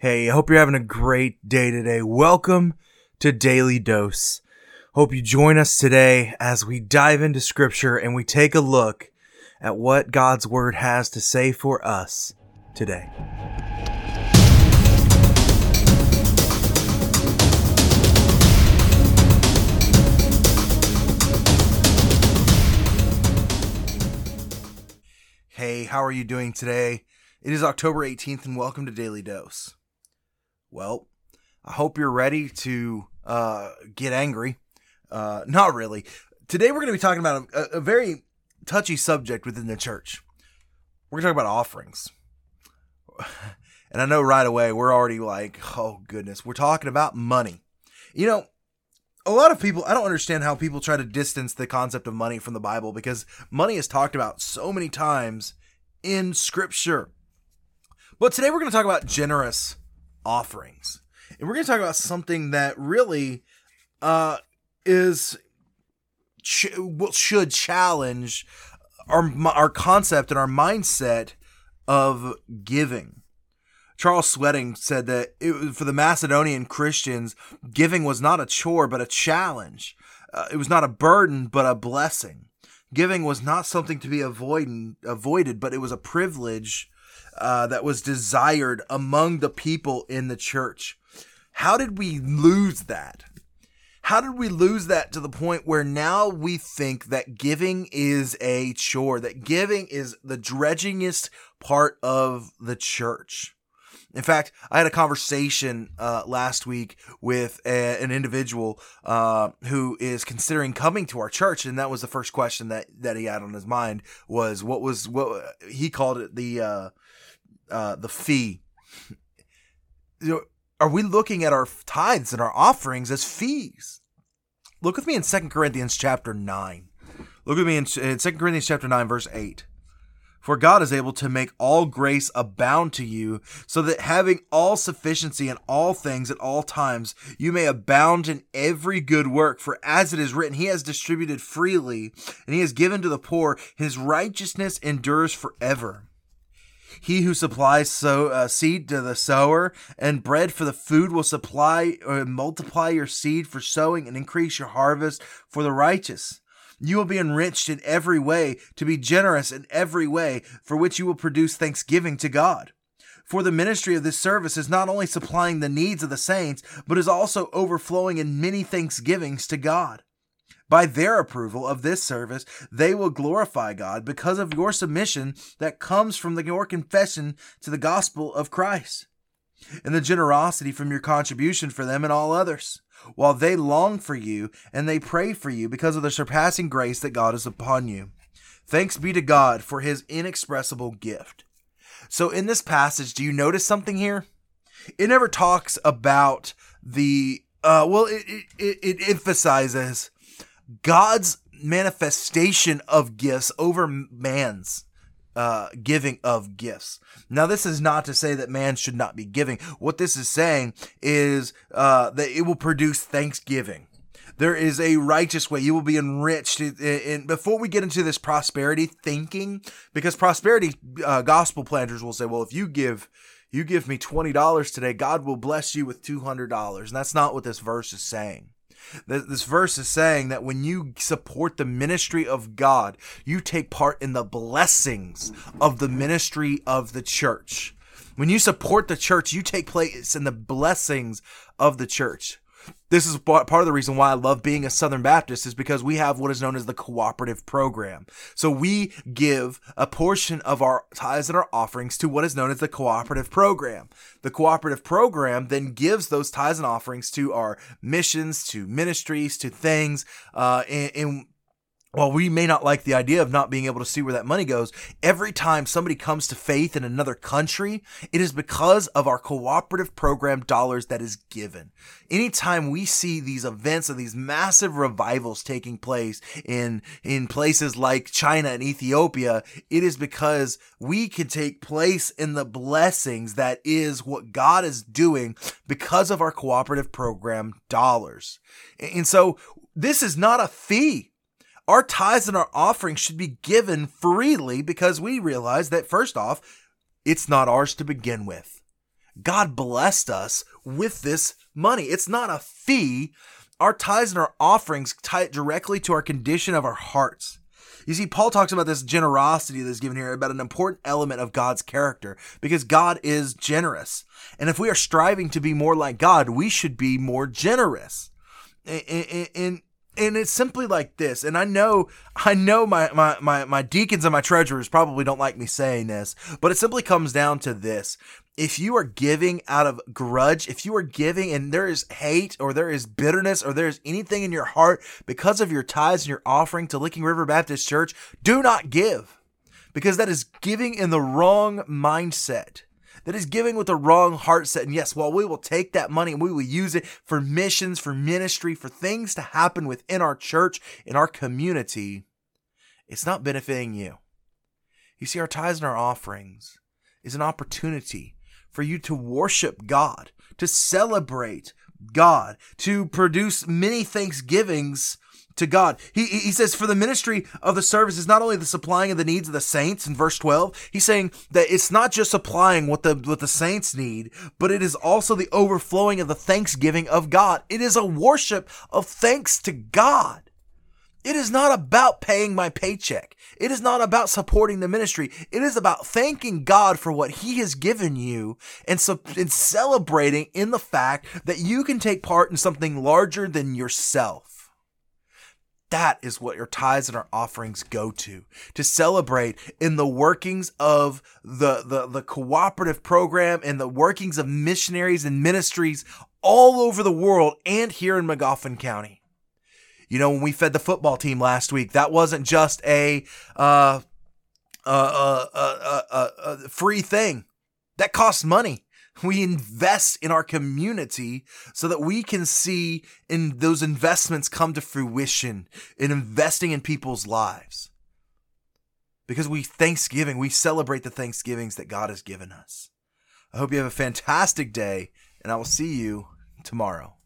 Hey, I hope you're having a great day today. Welcome to Daily Dose. Hope you join us today as we dive into scripture and we take a look at what God's word has to say for us today. Hey, how are you doing today? It is October 18th and welcome to Daily Dose. Well, I hope you're ready to uh, get angry. Uh, not really. Today we're going to be talking about a, a very touchy subject within the church. We're going to talk about offerings. And I know right away we're already like, oh goodness, we're talking about money. You know, a lot of people, I don't understand how people try to distance the concept of money from the Bible because money is talked about so many times in Scripture. But today we're going to talk about generous offerings. And we're going to talk about something that really uh, is ch- should challenge our our concept and our mindset of giving. Charles Sweating said that it, for the Macedonian Christians, giving was not a chore but a challenge. Uh, it was not a burden but a blessing. Giving was not something to be avoided, avoided, but it was a privilege uh, that was desired among the people in the church. How did we lose that? How did we lose that to the point where now we think that giving is a chore, that giving is the dredgingest part of the church? In fact, I had a conversation uh, last week with a, an individual uh, who is considering coming to our church, and that was the first question that that he had on his mind was what was what he called it the uh, uh the fee. Are we looking at our tithes and our offerings as fees? Look with me in Second Corinthians chapter 9. Look with me in, in 2 Corinthians chapter 9, verse 8. For God is able to make all grace abound to you, so that having all sufficiency in all things at all times, you may abound in every good work. For as it is written, He has distributed freely, and He has given to the poor. His righteousness endures forever. He who supplies sow, uh, seed to the sower and bread for the food will supply or multiply your seed for sowing and increase your harvest for the righteous. You will be enriched in every way, to be generous in every way, for which you will produce thanksgiving to God. For the ministry of this service is not only supplying the needs of the saints, but is also overflowing in many thanksgivings to God. By their approval of this service, they will glorify God because of your submission that comes from the, your confession to the gospel of Christ, and the generosity from your contribution for them and all others while they long for you and they pray for you because of the surpassing grace that God is upon you. Thanks be to God for his inexpressible gift. So, in this passage, do you notice something here? It never talks about the, uh, well, it, it, it emphasizes God's manifestation of gifts over man's uh, giving of gifts. Now, this is not to say that man should not be giving. What this is saying is uh, that it will produce thanksgiving. There is a righteous way. You will be enriched. And before we get into this prosperity thinking, because prosperity uh, gospel planters will say, well, if you give you give me $20 today, God will bless you with $200. And that's not what this verse is saying. This verse is saying that when you support the ministry of God, you take part in the blessings of the ministry of the church. When you support the church, you take place in the blessings of the church. This is part of the reason why I love being a Southern Baptist is because we have what is known as the cooperative program. So we give a portion of our tithes and our offerings to what is known as the cooperative program. The cooperative program then gives those tithes and offerings to our missions, to ministries, to things, uh, in, in while we may not like the idea of not being able to see where that money goes, every time somebody comes to faith in another country, it is because of our cooperative program dollars that is given. Anytime we see these events and these massive revivals taking place in, in places like China and Ethiopia, it is because we can take place in the blessings that is what God is doing because of our cooperative program dollars. And so this is not a fee our tithes and our offerings should be given freely because we realize that, first off, it's not ours to begin with. God blessed us with this money. It's not a fee. Our tithes and our offerings tie it directly to our condition of our hearts. You see, Paul talks about this generosity that's given here about an important element of God's character because God is generous. And if we are striving to be more like God, we should be more generous. And, and, and it's simply like this. And I know, I know my, my, my, my deacons and my treasurers probably don't like me saying this, but it simply comes down to this if you are giving out of grudge, if you are giving and there is hate or there is bitterness or there is anything in your heart because of your tithes and your offering to Licking River Baptist Church, do not give because that is giving in the wrong mindset. That is giving with the wrong heart set. And yes, while we will take that money and we will use it for missions, for ministry, for things to happen within our church, in our community, it's not benefiting you. You see, our tithes and our offerings is an opportunity for you to worship God, to celebrate God, to produce many thanksgivings to God. He, he says, for the ministry of the service is not only the supplying of the needs of the saints in verse 12, he's saying that it's not just supplying what the, what the saints need, but it is also the overflowing of the thanksgiving of God. It is a worship of thanks to God. It is not about paying my paycheck. It is not about supporting the ministry. It is about thanking God for what He has given you and, so, and celebrating in the fact that you can take part in something larger than yourself. That is what your tithes and our offerings go to, to celebrate in the workings of the, the, the cooperative program and the workings of missionaries and ministries all over the world and here in Magoffin County. You know, when we fed the football team last week, that wasn't just a uh, uh, uh, uh, free thing. That costs money. We invest in our community so that we can see in those investments come to fruition in investing in people's lives. Because we Thanksgiving, we celebrate the Thanksgivings that God has given us. I hope you have a fantastic day, and I will see you tomorrow.